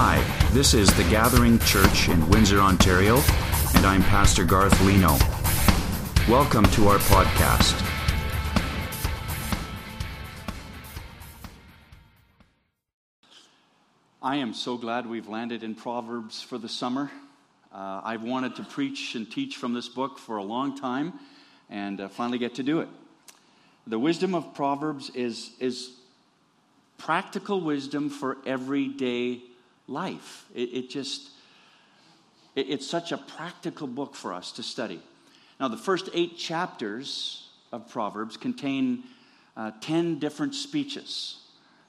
Hi, this is The Gathering Church in Windsor, Ontario, and I'm Pastor Garth Leno. Welcome to our podcast. I am so glad we've landed in Proverbs for the summer. Uh, I've wanted to preach and teach from this book for a long time and uh, finally get to do it. The wisdom of Proverbs is, is practical wisdom for everyday life. It, it just, it, it's such a practical book for us to study. Now, the first eight chapters of Proverbs contain uh, 10 different speeches.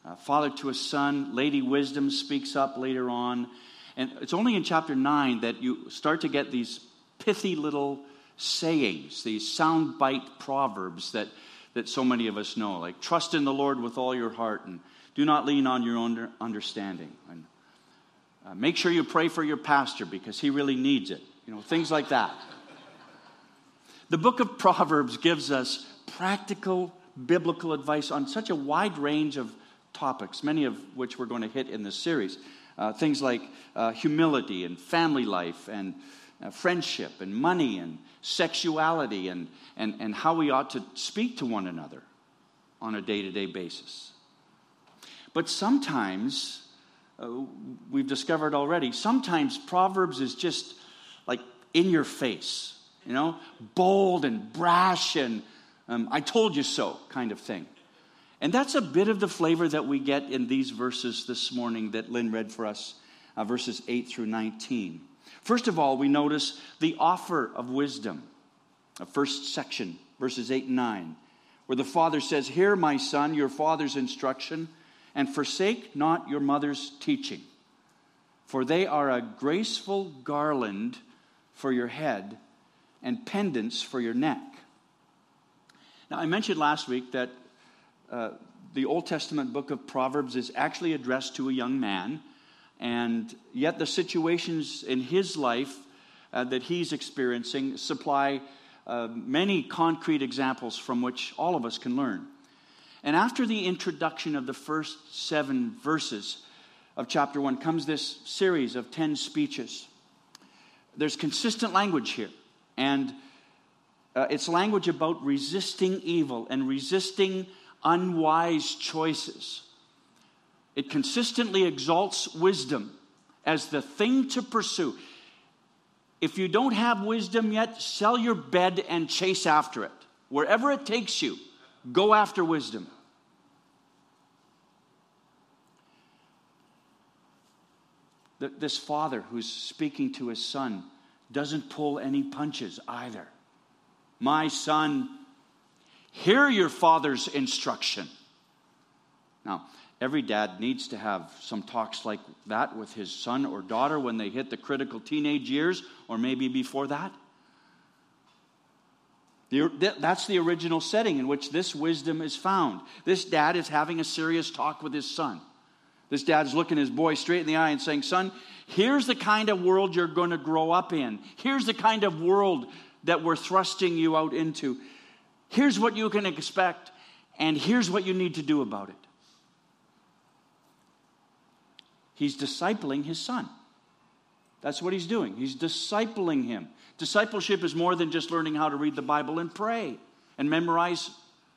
Uh, father to a son, Lady Wisdom speaks up later on. And it's only in chapter 9 that you start to get these pithy little sayings, these soundbite proverbs that, that so many of us know, like trust in the Lord with all your heart and do not lean on your own understanding. And uh, make sure you pray for your pastor because he really needs it. You know, things like that. The book of Proverbs gives us practical biblical advice on such a wide range of topics, many of which we're going to hit in this series. Uh, things like uh, humility and family life and uh, friendship and money and sexuality and, and, and how we ought to speak to one another on a day to day basis. But sometimes, uh, we've discovered already, sometimes Proverbs is just like in your face, you know, bold and brash and um, I told you so kind of thing. And that's a bit of the flavor that we get in these verses this morning that Lynn read for us, uh, verses 8 through 19. First of all, we notice the offer of wisdom, the first section, verses 8 and 9, where the father says, Hear, my son, your father's instruction and forsake not your mother's teaching, for they are a graceful garland for your head and pendants for your neck. Now, I mentioned last week that uh, the Old Testament book of Proverbs is actually addressed to a young man, and yet the situations in his life uh, that he's experiencing supply uh, many concrete examples from which all of us can learn. And after the introduction of the first seven verses of chapter one comes this series of 10 speeches. There's consistent language here, and uh, it's language about resisting evil and resisting unwise choices. It consistently exalts wisdom as the thing to pursue. If you don't have wisdom yet, sell your bed and chase after it. Wherever it takes you, Go after wisdom. This father who's speaking to his son doesn't pull any punches either. My son, hear your father's instruction. Now, every dad needs to have some talks like that with his son or daughter when they hit the critical teenage years, or maybe before that. That's the original setting in which this wisdom is found. This dad is having a serious talk with his son. This dad's looking his boy straight in the eye and saying, Son, here's the kind of world you're going to grow up in. Here's the kind of world that we're thrusting you out into. Here's what you can expect, and here's what you need to do about it. He's discipling his son. That's what he's doing. He's discipling him. Discipleship is more than just learning how to read the Bible and pray and memorize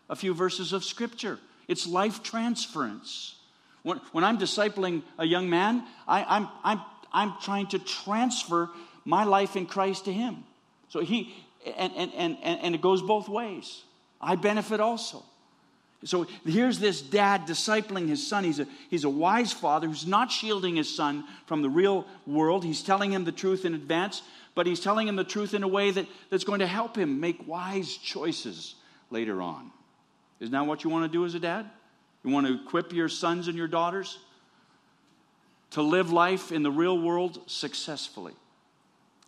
a few verses of Scripture, it's life transference. When, when I'm discipling a young man, I, I'm, I'm, I'm trying to transfer my life in Christ to him. So he, and, and, and, and it goes both ways. I benefit also. So here's this dad discipling his son. He's a, he's a wise father who's not shielding his son from the real world. He's telling him the truth in advance, but he's telling him the truth in a way that, that's going to help him make wise choices later on. Isn't that what you want to do as a dad? You want to equip your sons and your daughters to live life in the real world successfully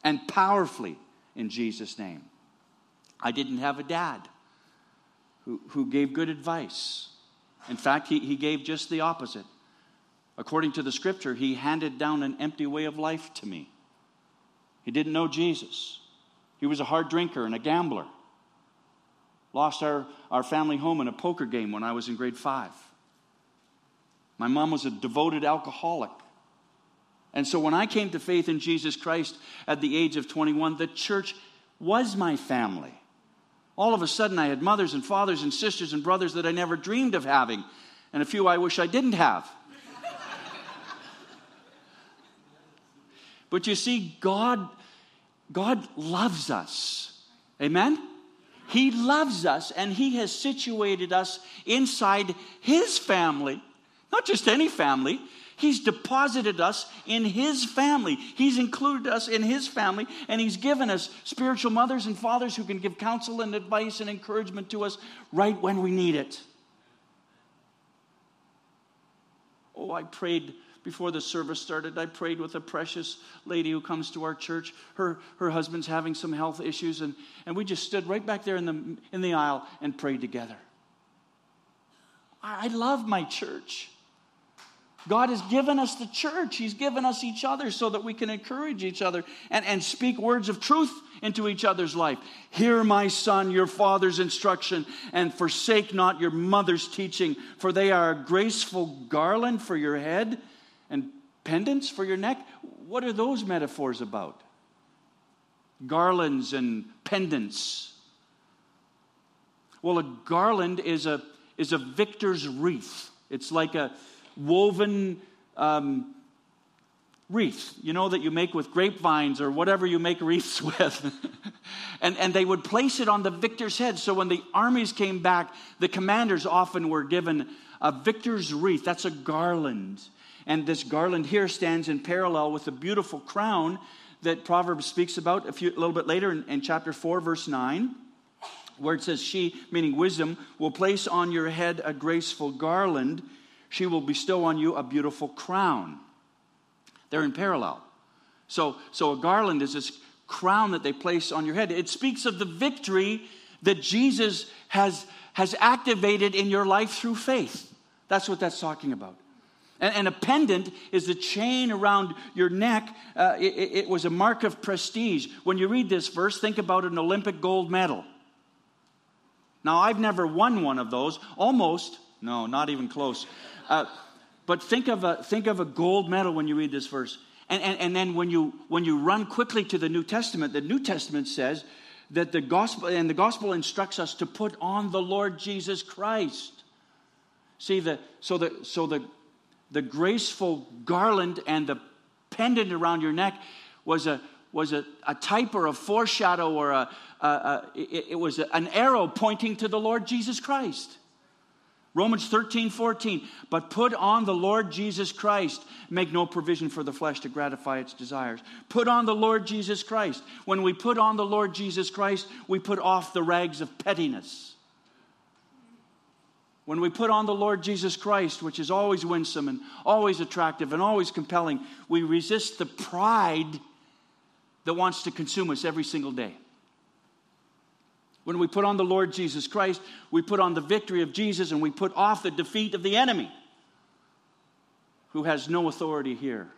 and powerfully in Jesus' name. I didn't have a dad who, who gave good advice. In fact, he, he gave just the opposite. According to the scripture, he handed down an empty way of life to me. He didn't know Jesus. He was a hard drinker and a gambler. Lost our, our family home in a poker game when I was in grade five. My mom was a devoted alcoholic. And so when I came to faith in Jesus Christ at the age of 21, the church was my family. All of a sudden, I had mothers and fathers and sisters and brothers that I never dreamed of having, and a few I wish I didn't have. but you see, God, God loves us. Amen? He loves us, and He has situated us inside His family, not just any family. He's deposited us in His family. He's included us in His family, and He's given us spiritual mothers and fathers who can give counsel and advice and encouragement to us right when we need it. Oh, I prayed before the service started. I prayed with a precious lady who comes to our church. Her, her husband's having some health issues, and, and we just stood right back there in the, in the aisle and prayed together. I, I love my church. God has given us the church. He's given us each other so that we can encourage each other and, and speak words of truth into each other's life. Hear, my son, your father's instruction, and forsake not your mother's teaching, for they are a graceful garland for your head and pendants for your neck. What are those metaphors about? Garlands and pendants. Well, a garland is a, is a victor's wreath. It's like a woven um, wreath, you know, that you make with grapevines or whatever you make wreaths with. and, and they would place it on the victor's head. So when the armies came back, the commanders often were given a victor's wreath. That's a garland. And this garland here stands in parallel with the beautiful crown that Proverbs speaks about a, few, a little bit later in, in chapter 4, verse 9 where it says, She, meaning wisdom, will place on your head a graceful garland she will bestow on you a beautiful crown. They're in parallel. So, so a garland is this crown that they place on your head. It speaks of the victory that Jesus has, has activated in your life through faith. That's what that's talking about. And, and a pendant is the chain around your neck. Uh, it, it was a mark of prestige. When you read this verse, think about an Olympic gold medal. Now, I've never won one of those. Almost. No, not even close. Uh, but think of, a, think of a gold medal when you read this verse. And, and, and then when you, when you run quickly to the New Testament, the New Testament says that the gospel, and the gospel instructs us to put on the Lord Jesus Christ. See, the, so, the, so the, the graceful garland and the pendant around your neck was a, was a, a type or a foreshadow or a, a, a it, it was an arrow pointing to the Lord Jesus Christ. Romans 13, 14. But put on the Lord Jesus Christ. Make no provision for the flesh to gratify its desires. Put on the Lord Jesus Christ. When we put on the Lord Jesus Christ, we put off the rags of pettiness. When we put on the Lord Jesus Christ, which is always winsome and always attractive and always compelling, we resist the pride that wants to consume us every single day. When we put on the Lord Jesus Christ, we put on the victory of Jesus and we put off the defeat of the enemy who has no authority here.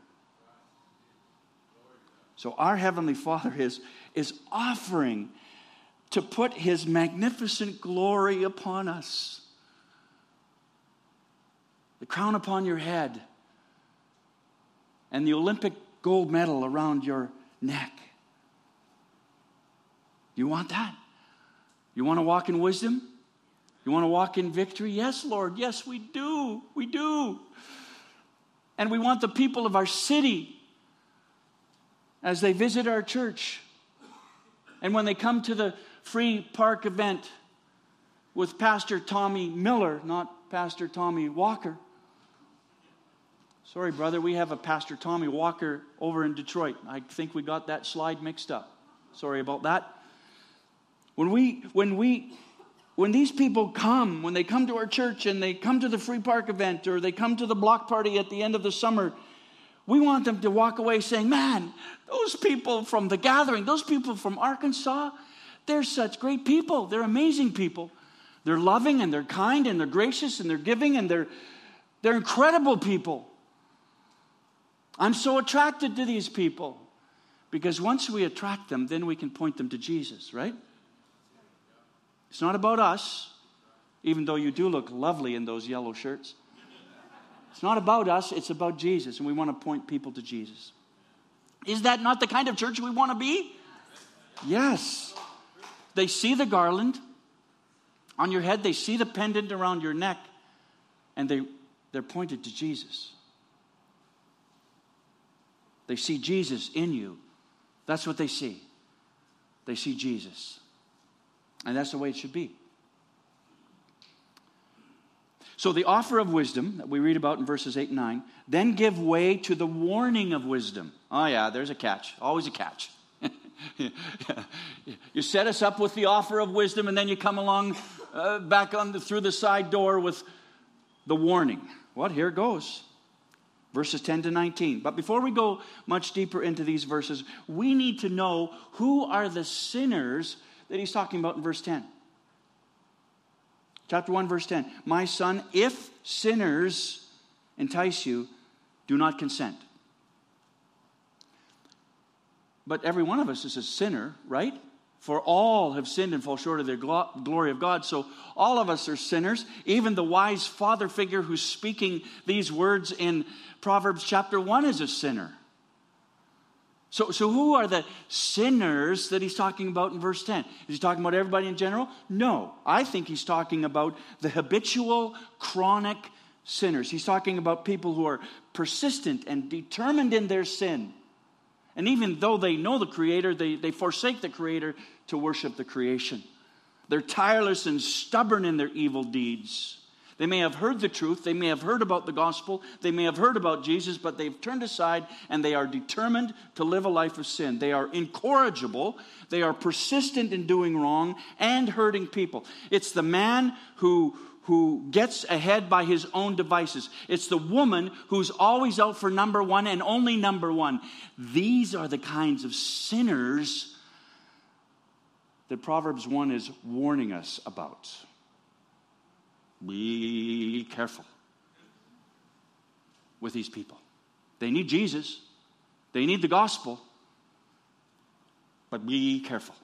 So, our Heavenly Father is, is offering to put His magnificent glory upon us. The crown upon your head and the Olympic gold medal around your neck. You want that? You want to walk in wisdom? You want to walk in victory? Yes, Lord. Yes, we do. We do. And we want the people of our city, as they visit our church, and when they come to the free park event with Pastor Tommy Miller, not Pastor Tommy Walker. Sorry, brother, we have a Pastor Tommy Walker over in Detroit. I think we got that slide mixed up. Sorry about that. When we, when we, when these people come, when they come to our church and they come to the free park event or they come to the block party at the end of the summer, we want them to walk away saying, Man, those people from the gathering, those people from Arkansas, they're such great people. They're amazing people. They're loving and they're kind and they're gracious and they're giving and they're, they're incredible people. I'm so attracted to these people because once we attract them, then we can point them to Jesus, right? It's not about us, even though you do look lovely in those yellow shirts. It's not about us, it's about Jesus, and we want to point people to Jesus. Is that not the kind of church we want to be? Yes. They see the garland on your head, they see the pendant around your neck, and they, they're pointed to Jesus. They see Jesus in you. That's what they see. They see Jesus. And that's the way it should be. So, the offer of wisdom that we read about in verses 8 and 9, then give way to the warning of wisdom. Oh, yeah, there's a catch. Always a catch. you set us up with the offer of wisdom, and then you come along uh, back on the, through the side door with the warning. What? Here goes. Verses 10 to 19. But before we go much deeper into these verses, we need to know who are the sinners that he's talking about in verse 10. Chapter 1, verse 10. My son, if sinners entice you, do not consent. But every one of us is a sinner, right? For all have sinned and fall short of the glory of God. So all of us are sinners. Even the wise father figure who's speaking these words in Proverbs chapter 1 is a sinner. So, so who are the sinners that he's talking about in verse 10? Is he talking about everybody in general? No. I think he's talking about the habitual, chronic sinners. He's talking about people who are persistent and determined in their sin. And even though they know the Creator, they, they forsake the Creator to worship the creation. They're tireless and stubborn in their evil deeds. They may have heard the truth, they may have heard about the gospel, they may have heard about Jesus, but they've turned aside and they are determined to live a life of sin. They are incorrigible, they are persistent in doing wrong and hurting people. It's the man who who gets ahead by his own devices. It's the woman who's always out for number one and only number one. These are the kinds of sinners that Proverbs 1 is warning us about. Be careful with these people. They need Jesus, they need the gospel, but be careful.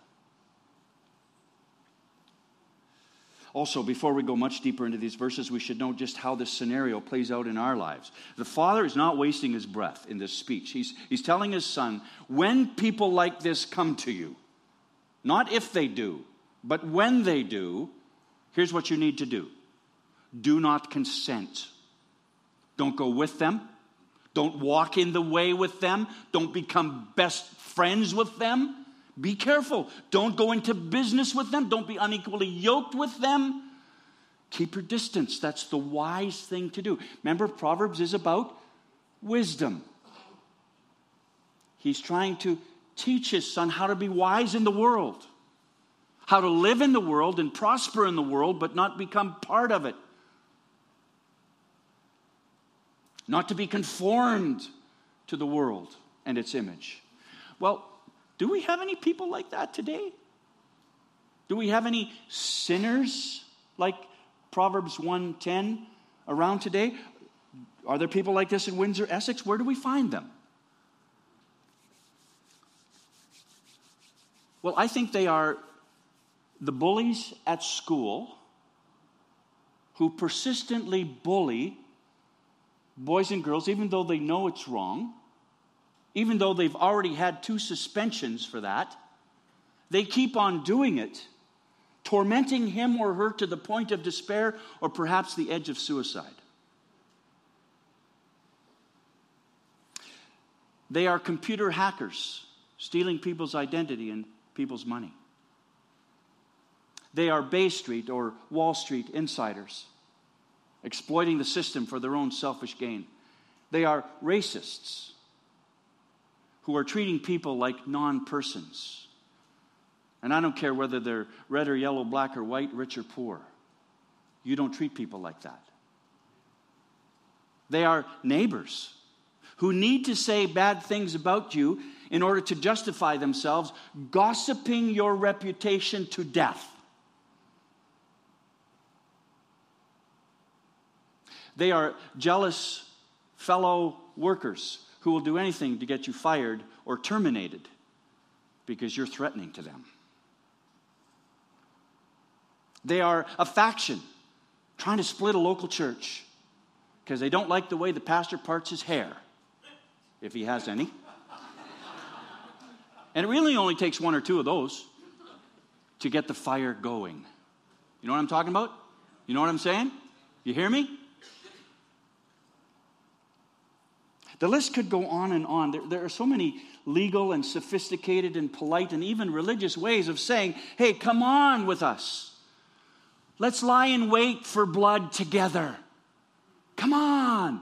Also, before we go much deeper into these verses, we should know just how this scenario plays out in our lives. The father is not wasting his breath in this speech. He's, he's telling his son, when people like this come to you, not if they do, but when they do, here's what you need to do do not consent. Don't go with them. Don't walk in the way with them. Don't become best friends with them. Be careful. Don't go into business with them. Don't be unequally yoked with them. Keep your distance. That's the wise thing to do. Remember, Proverbs is about wisdom. He's trying to teach his son how to be wise in the world, how to live in the world and prosper in the world, but not become part of it. Not to be conformed to the world and its image. Well, do we have any people like that today? Do we have any sinners like Proverbs 1:10 around today? Are there people like this in Windsor, Essex? Where do we find them? Well, I think they are the bullies at school who persistently bully boys and girls, even though they know it's wrong, even though they've already had two suspensions for that, they keep on doing it, tormenting him or her to the point of despair or perhaps the edge of suicide. They are computer hackers, stealing people's identity and people's money. They are Bay Street or Wall Street insiders exploiting the system for their own selfish gain. They are racists who are treating people like non persons. And I don't care whether they're red or yellow, black or white, rich or poor. You don't treat people like that. They are neighbors who need to say bad things about you in order to justify themselves, gossiping your reputation to death. They are jealous fellow workers who will do anything to get you fired or terminated because you're threatening to them. They are a faction trying to split a local church. because they don't like the way the pastor parts his hair, if he has any. And it really only takes one or two of those to get the fire going. You know what I'm talking about? You know what I'm saying? You hear me? The list could go on and on. There, there, are so many legal and sophisticated and polite and even religious ways of saying, hey, come on with us. Let's lie in wait for blood together. Come on,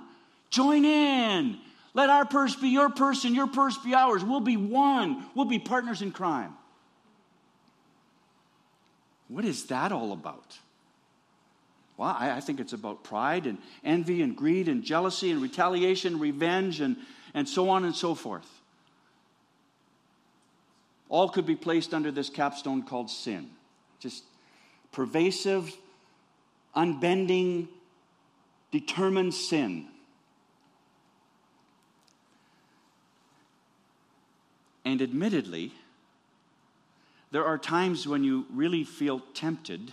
join in. Let our purse be your purse and your purse be ours. We'll be one. We'll be partners in crime. What is that all about? Well, I, I, think it's about pride and envy and greed and jealousy and retaliation, revenge, and, and so on and so forth. All could be placed under this capstone called sin. Just pervasive, unbending, determined sin. And admittedly, there are times when you really feel tempted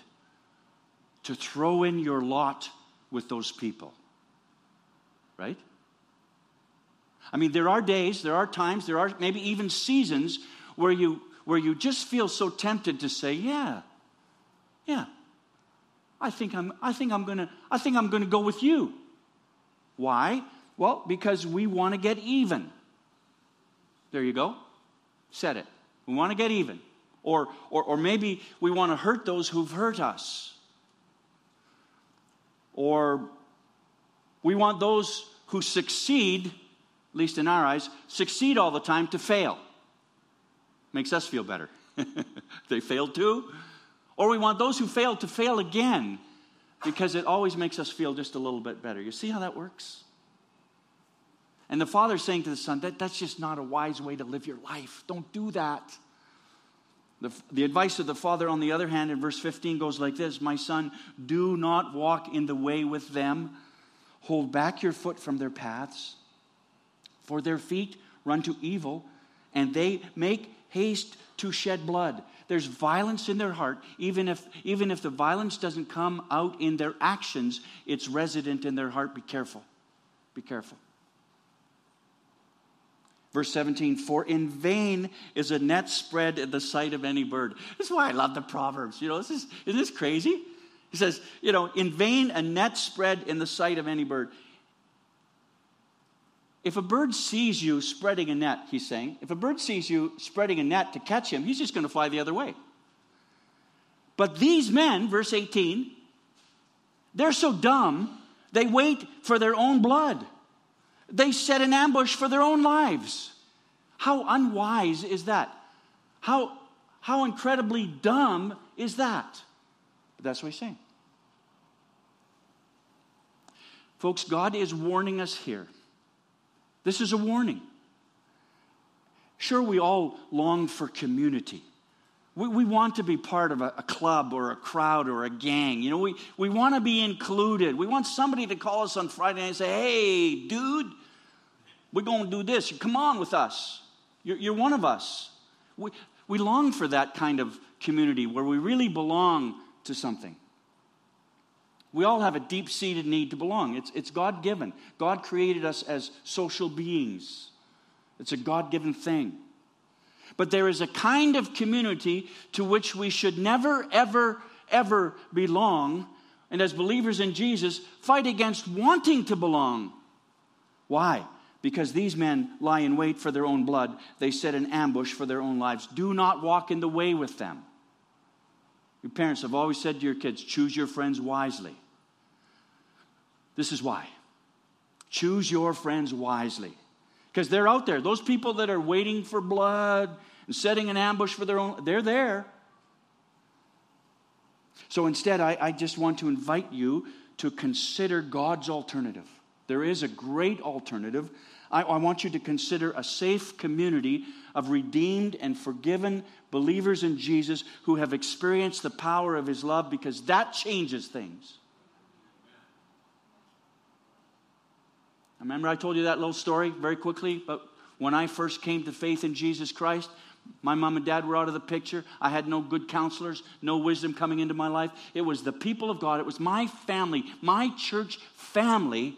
to throw in your lot with those people. Right? I mean, there are days, there are times, there are maybe even seasons where you, where you just feel so tempted to say, yeah, yeah, I think I'm, I think I'm gonna, I think I'm gonna go with you. Why? Well, because we want to get even. There you go. Said it. We want to get even. Or, or, or maybe we want to hurt those who've hurt us. Or we want those who succeed, at least in our eyes, succeed all the time to fail. Makes us feel better. they failed too. Or we want those who fail to fail again because it always makes us feel just a little bit better. You see how that works? And the father's saying to the son, that, that's just not a wise way to live your life. Don't do that. The, the advice of the father, on the other hand, in verse 15 goes like this My son, do not walk in the way with them. Hold back your foot from their paths, for their feet run to evil, and they make haste to shed blood. There's violence in their heart. Even if, even if the violence doesn't come out in their actions, it's resident in their heart. Be careful. Be careful. Verse 17, for in vain is a net spread at the sight of any bird. This is why I love the Proverbs. You know, this is, isn't this crazy? He says, you know, in vain a net spread in the sight of any bird. If a bird sees you spreading a net, he's saying, if a bird sees you spreading a net to catch him, he's just going to fly the other way. But these men, verse 18, they're so dumb, they wait for their own blood. They set an ambush for their own lives. How unwise is that? How, how incredibly dumb is that? But that's what he's saying. Folks, God is warning us here. This is a warning. Sure, we all long for community. We, we want to be part of a, a, club or a crowd or a gang. You know, we, we want to be included. We want somebody to call us on Friday and say, hey, dude, we're going to do this. Come on with us. You're, you're one of us. We, we long for that kind of community where we really belong to something. We all have a deep seated need to belong. It's, it's God given. God created us as social beings, it's a God given thing. But there is a kind of community to which we should never, ever, ever belong. And as believers in Jesus, fight against wanting to belong. Why? Because these men lie in wait for their own blood. They set an ambush for their own lives. Do not walk in the way with them. Your parents have always said to your kids, choose your friends wisely. This is why. Choose your friends wisely. Because they're out there. Those people that are waiting for blood and setting an ambush for their own, they're there. So instead, I, I just want to invite you to consider God's alternative. There is a great alternative. I, I, want you to consider a safe community of redeemed and forgiven believers in Jesus who have experienced the power of his love because that changes things. Remember, I told you that little story very quickly, but when I first came to faith in Jesus Christ, my mom and dad were out of the picture. I had no good counselors, no wisdom coming into my life. It was the people of God, it was my family, my church family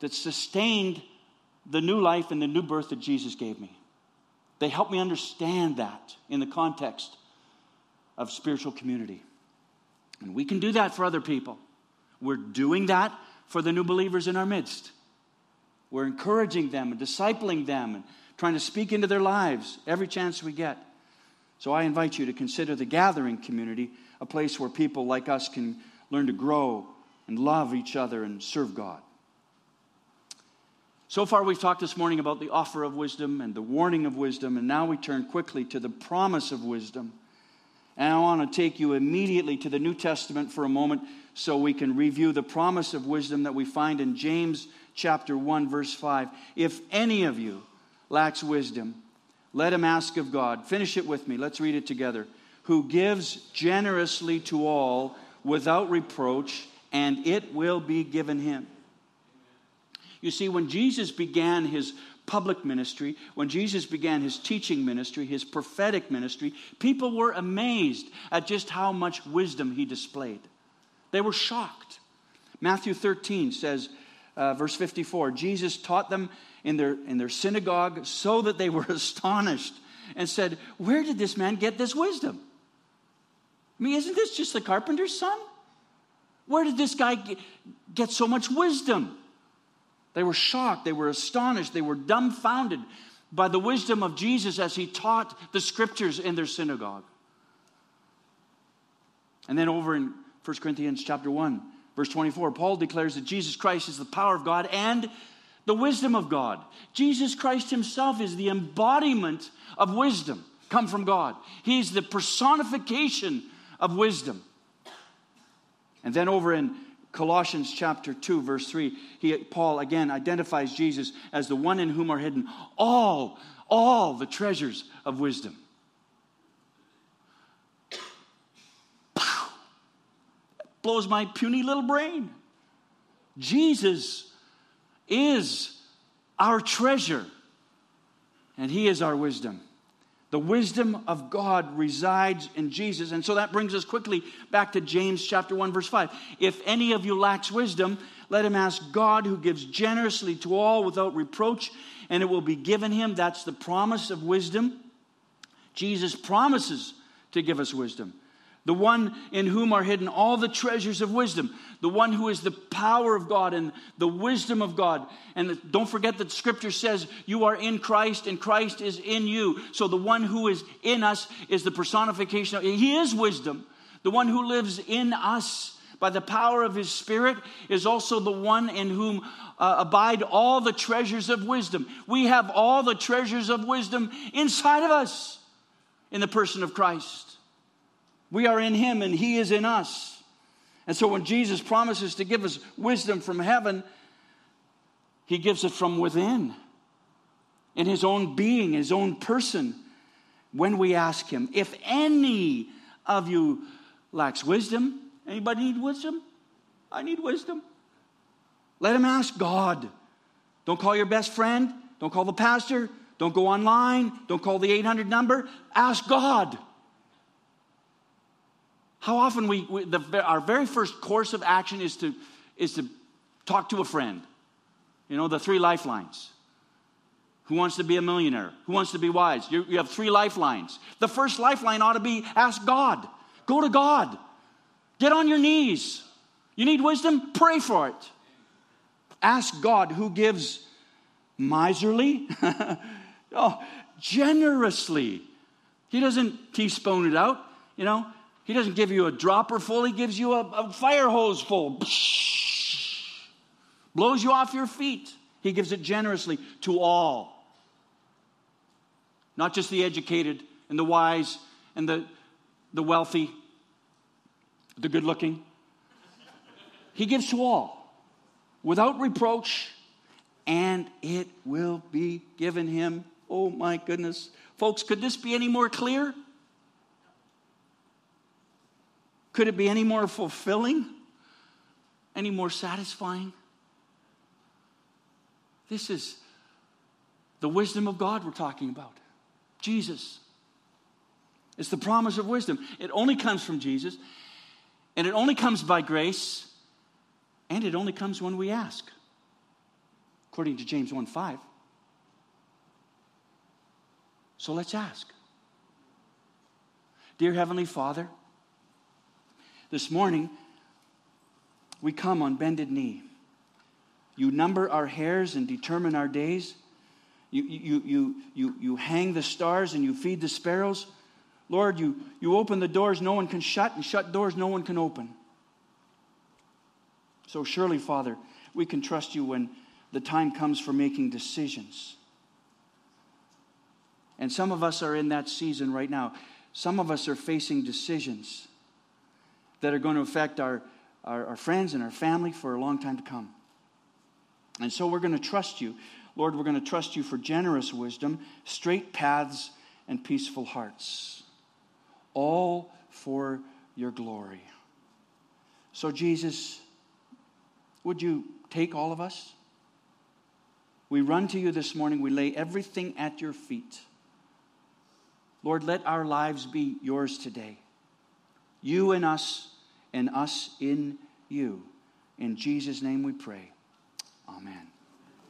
that sustained the new life and the new birth that Jesus gave me. They helped me understand that in the context of spiritual community. And we can do that for other people. We're doing that for the new believers in our midst. We're encouraging them and discipling them and trying to speak into their lives every chance we get. So I invite you to consider the gathering community a place where people like us can learn to grow and love each other and serve God. So far, we've talked this morning about the offer of wisdom and the warning of wisdom, and now we turn quickly to the promise of wisdom. And I want to take you immediately to the New Testament for a moment so we can review the promise of wisdom that we find in James chapter 1 verse 5. If any of you lacks wisdom, let him ask of God. Finish it with me. Let's read it together. Who gives generously to all without reproach, and it will be given him. You see, when Jesus began his public ministry, when Jesus began his teaching ministry, his prophetic ministry, people were amazed at just how much wisdom he displayed. They were shocked. Matthew 13 says, uh, verse 54, Jesus taught them in their, in their synagogue so that they were astonished and said, Where did this man get this wisdom? I mean, isn't this just the carpenter's son? Where did this guy get, get so much wisdom? They were shocked, they were astonished, they were dumbfounded by the wisdom of Jesus as he taught the scriptures in their synagogue. And then over in 1 Corinthians chapter 1, verse 24, Paul declares that Jesus Christ is the power of God and the wisdom of God. Jesus Christ himself is the embodiment of wisdom come from God. He's the personification of wisdom. And then over in Colossians chapter 2, verse 3, he, Paul again identifies Jesus as the one in whom are hidden all, all the treasures of wisdom. blows my puny little brain. Jesus is our treasure, and he is our wisdom. The wisdom of God resides in Jesus. And so that brings us quickly back to James chapter 1 verse 5. If any of you lacks wisdom, let him ask God who gives generously to all without reproach, and it will be given him. That's the promise of wisdom. Jesus promises to give us wisdom the one in whom are hidden all the treasures of wisdom, the one who is the power of God and the wisdom of God. And don't forget that scripture says you are in Christ and Christ is in you. So the one who is in us is the personification of, he is wisdom. The one who lives in us by the power of his spirit is also the one in whom uh, abide all the treasures of wisdom. We have all the treasures of wisdom inside of us in the person of Christ. We are in him and he is in us. And so when Jesus promises to give us wisdom from heaven, he gives it from within, in his own being, his own person, when we ask him. If any of you lacks wisdom, anybody need wisdom? I need wisdom. Let him ask God. Don't call your best friend. Don't call the pastor. Don't go online. Don't call the 800 number. Ask God. How often we, we the, our very first course of action is to, is to talk to a friend. You know, the three lifelines. Who wants to be a millionaire? Who wants to be wise? You, you have three lifelines. The first lifeline ought to be ask God. Go to God. Get on your knees. You need wisdom? Pray for it. Ask God who gives miserly, oh, generously. He doesn't teaspoon it out, you know. He doesn't give you a dropper full, He gives you a, a fire hose full. Blows you off your feet. He gives it generously to all. Not just the educated and the wise and the, the wealthy, the good looking. He gives to all without reproach, and it will be given him. Oh my goodness. Folks, could this be any more clear? Could it be any more fulfilling? Any more satisfying? This is the wisdom of God we're talking about. Jesus. It's the promise of wisdom. It only comes from Jesus, and it only comes by grace, and it only comes when we ask. according to James 1 5. So let's ask. Dear Heavenly Father, this morning we come on bended knee. You number our hairs and determine our days. You, you, you, you, you hang the stars and you feed the sparrows. Lord, you, you open the doors no one can shut, and shut doors no one can open. So, surely, Father, we can trust you when the time comes for making decisions. And some of us are in that season right now. Some of us are facing decisions that are going to affect our, our, our, friends and our family for a long time to come. And so we're going to trust you. Lord, we're going to trust you for generous wisdom, straight paths, and peaceful hearts. All for your glory. So, Jesus, would you take all of us? We run to you this morning. We lay everything at your feet. Lord, let our lives be yours today. You in us, and us in you. In Jesus' name we pray. Amen.